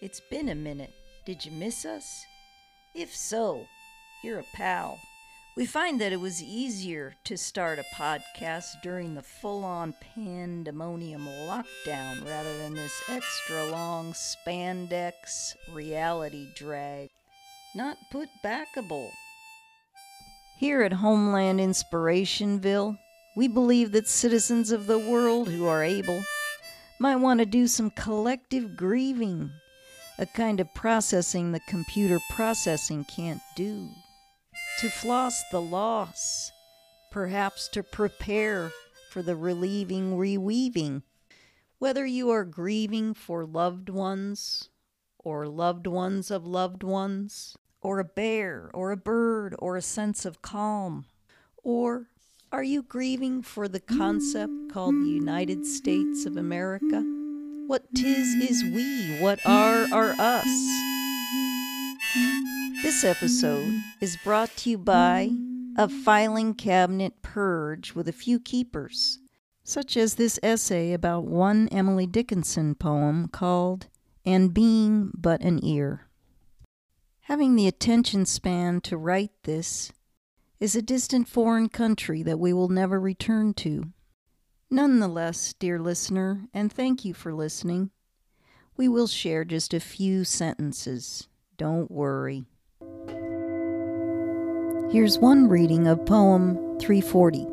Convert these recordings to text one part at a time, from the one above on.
It's been a minute. Did you miss us? If so, you're a pal. We find that it was easier to start a podcast during the full on pandemonium lockdown rather than this extra long spandex reality drag. Not put backable. Here at Homeland Inspirationville, we believe that citizens of the world who are able might want to do some collective grieving, a kind of processing the computer processing can't do. To floss the loss, perhaps to prepare for the relieving reweaving. Whether you are grieving for loved ones, or loved ones of loved ones, or a bear, or a bird, or a sense of calm, or are you grieving for the concept called the United States of America? What tis is we, what are are us. This episode is brought to you by a filing cabinet purge with a few keepers, such as this essay about one Emily Dickinson poem called And Being But an Ear. Having the attention span to write this is a distant foreign country that we will never return to. Nonetheless, dear listener, and thank you for listening, we will share just a few sentences. Don't worry. Here's one reading of poem 340.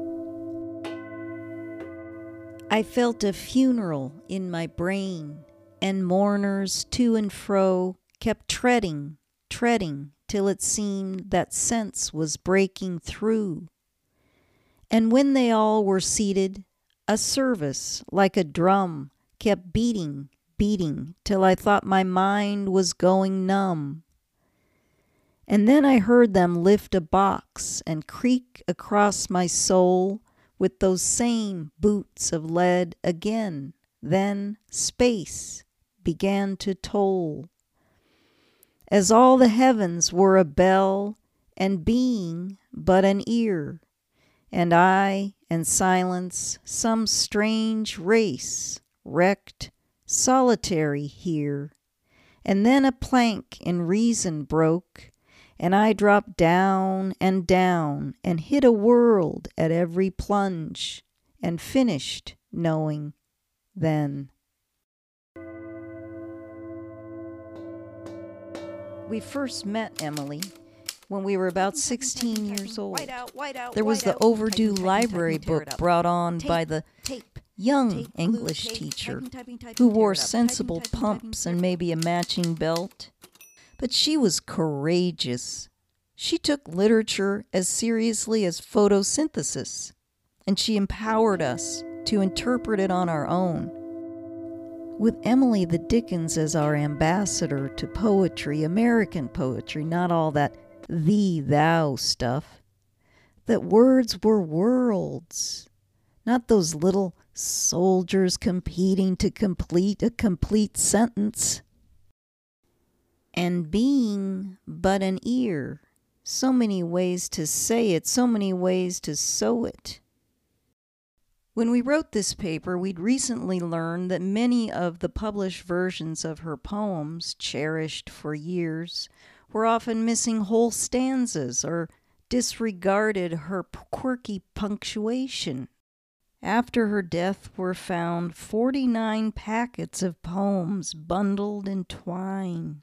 I felt a funeral in my brain, and mourners to and fro kept treading, treading till it seemed that sense was breaking through. And when they all were seated, a service like a drum kept beating, beating, till I thought my mind was going numb. And then I heard them lift a box and creak across my soul with those same boots of lead again. Then space began to toll as all the heavens were a bell, and being but an ear, and I and silence some strange race, wrecked, solitary here. And then a plank in reason broke, and I dropped down and down, and hit a world at every plunge, and finished knowing then. We first met Emily when we were about 16 years old. There was the overdue library book brought on by the young English teacher who wore sensible pumps and maybe a matching belt. But she was courageous. She took literature as seriously as photosynthesis, and she empowered us to interpret it on our own. With Emily the Dickens as our ambassador to poetry, American poetry, not all that thee, thou stuff, that words were worlds, not those little soldiers competing to complete a complete sentence. And being but an ear, so many ways to say it, so many ways to sew it. When we wrote this paper, we'd recently learned that many of the published versions of her poems, cherished for years, were often missing whole stanzas or disregarded her quirky punctuation. After her death were found 49 packets of poems bundled in twine.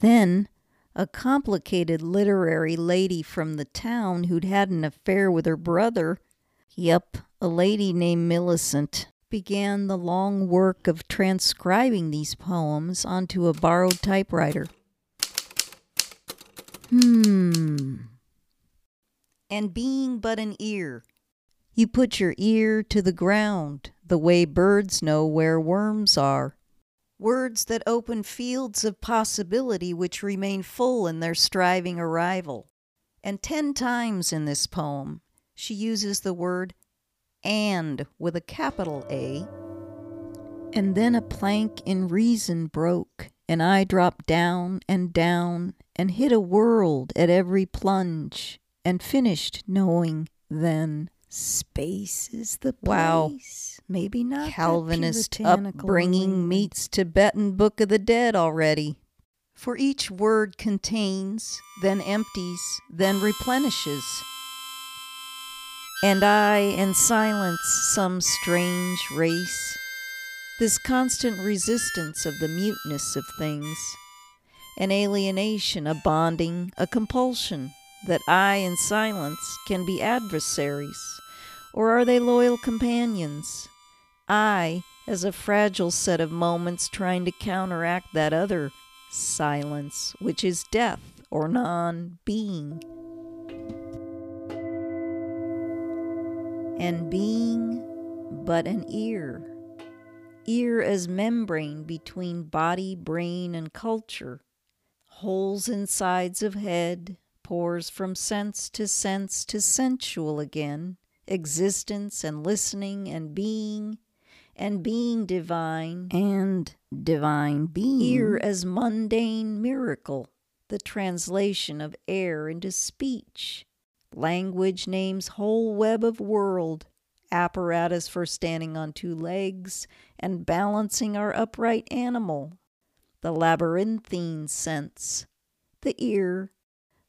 Then, a complicated literary lady from the town who'd had an affair with her brother, yep, a lady named Millicent began the long work of transcribing these poems onto a borrowed typewriter. Hmm. And being but an ear, you put your ear to the ground, the way birds know where worms are. Words that open fields of possibility which remain full in their striving arrival. And ten times in this poem, she uses the word and with a capital A. And then a plank in reason broke, and I dropped down and down and hit a world at every plunge, and finished knowing then Space is the place. Wow. Maybe not. Calvinist upbringing England. meets Tibetan Book of the Dead already. For each word contains, then empties, then replenishes. And I, in silence, some strange race. This constant resistance of the muteness of things. An alienation, a bonding, a compulsion, that I, in silence, can be adversaries. Or are they loyal companions? I, as a fragile set of moments trying to counteract that other silence, which is death or non being. And being but an ear, ear as membrane between body, brain, and culture, holes in sides of head, pores from sense to sense to sensual again, existence and listening and being and being divine And divine being. ear as mundane miracle, the translation of air into speech. Language names whole web of world, apparatus for standing on two legs and balancing our upright animal. The labyrinthine sense, the ear,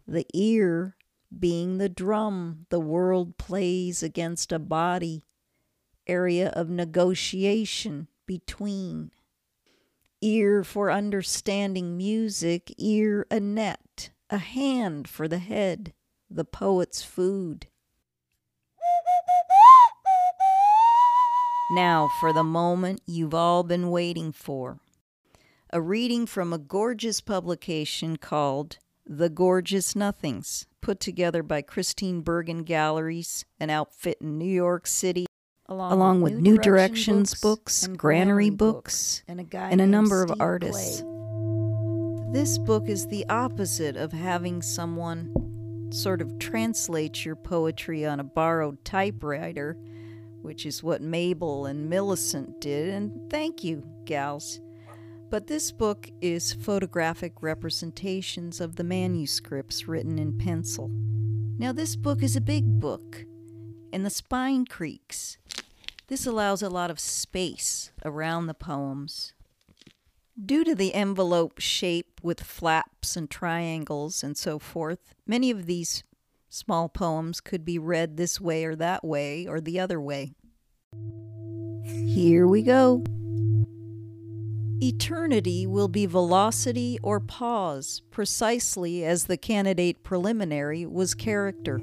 the ear being the drum the world plays against a body, area of negotiation between. Ear for understanding music, ear a net, a hand for the head, the poet's food. Now for the moment you've all been waiting for. A reading from a gorgeous publication called The Gorgeous Nothings, put together by Christine Burgin Galleries, an outfit in New York City, along with New Directions books, and Granary books, and a and a number of artists. Clay. This book is the opposite of having someone sort of translate your poetry on a borrowed typewriter, which is what Mabel and Millicent did, and thank you, gals. But this book is photographic representations of the manuscripts written in pencil. Now, this book is a big book, and the spine creaks. This allows a lot of space around the poems. Due to the envelope shape with flaps and triangles and so forth, many of these small poems could be read this way or that way or the other way. Here we go. Eternity will be velocity or pause, precisely as the candidate preliminary was character.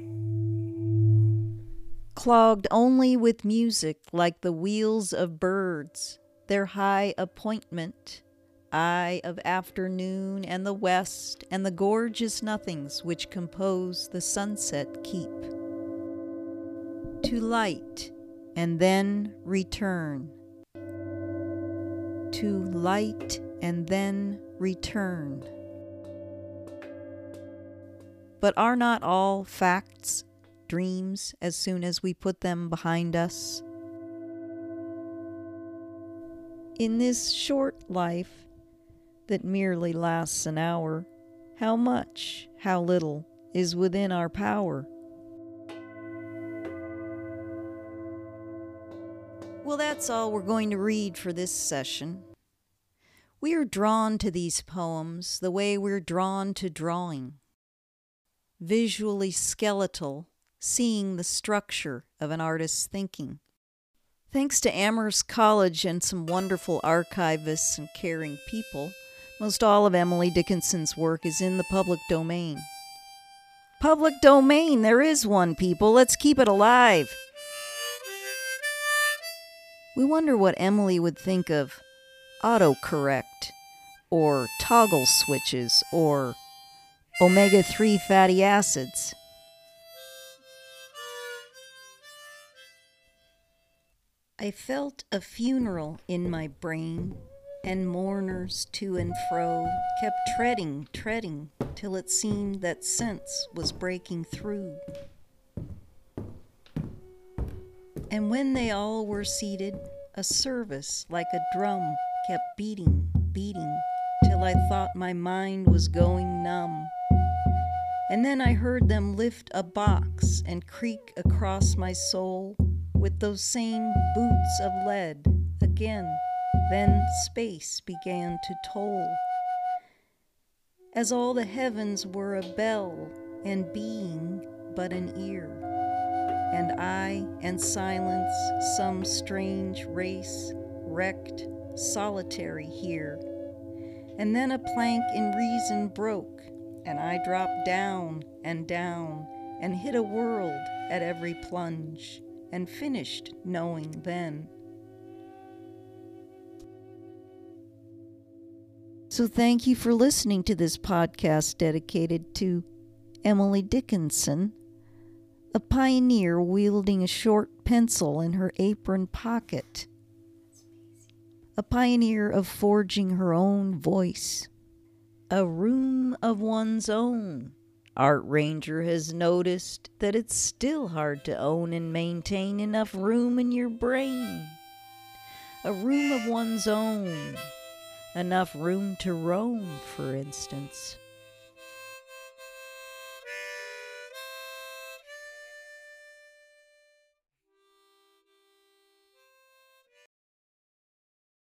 Clogged only with music like the wheels of birds, their high appointment, eye of afternoon and the west and the gorgeous nothings which compose the sunset keep. To light and then return to light and then return. But are not all facts dreams as soon as we put them behind us? In this short life that merely lasts an hour, how much, how little is within our power? Well, that's all we're going to read for this session. We are drawn to these poems the way we're drawn to drawing. Visually skeletal, seeing the structure of an artist's thinking. Thanks to Amherst College and some wonderful archivists and caring people, most all of Emily Dickinson's work is in the public domain. Public domain, there is one, people. Let's keep it alive. We wonder what Emily would think of autocorrect, or toggle switches, or omega 3 fatty acids. I felt a funeral in my brain, and mourners to and fro kept treading, treading, till it seemed that sense was breaking through. And when they all were seated, a service like a drum kept beating, beating, till I thought my mind was going numb. And then I heard them lift a box and creak across my soul with those same boots of lead again. Then space began to toll. As all the heavens were a bell and being but an ear. And I and silence, some strange race, wrecked, solitary here. And then a plank in reason broke, and I dropped down and down and hit a world at every plunge, and finished knowing then. So, thank you for listening to this podcast dedicated to Emily Dickinson, a pioneer wielding a short pencil in her apron pocket, a pioneer of forging her own voice, a room of one's own. Art Ranger has noticed that it's still hard to own and maintain enough room in your brain. A room of one's own. Enough room to roam, for instance.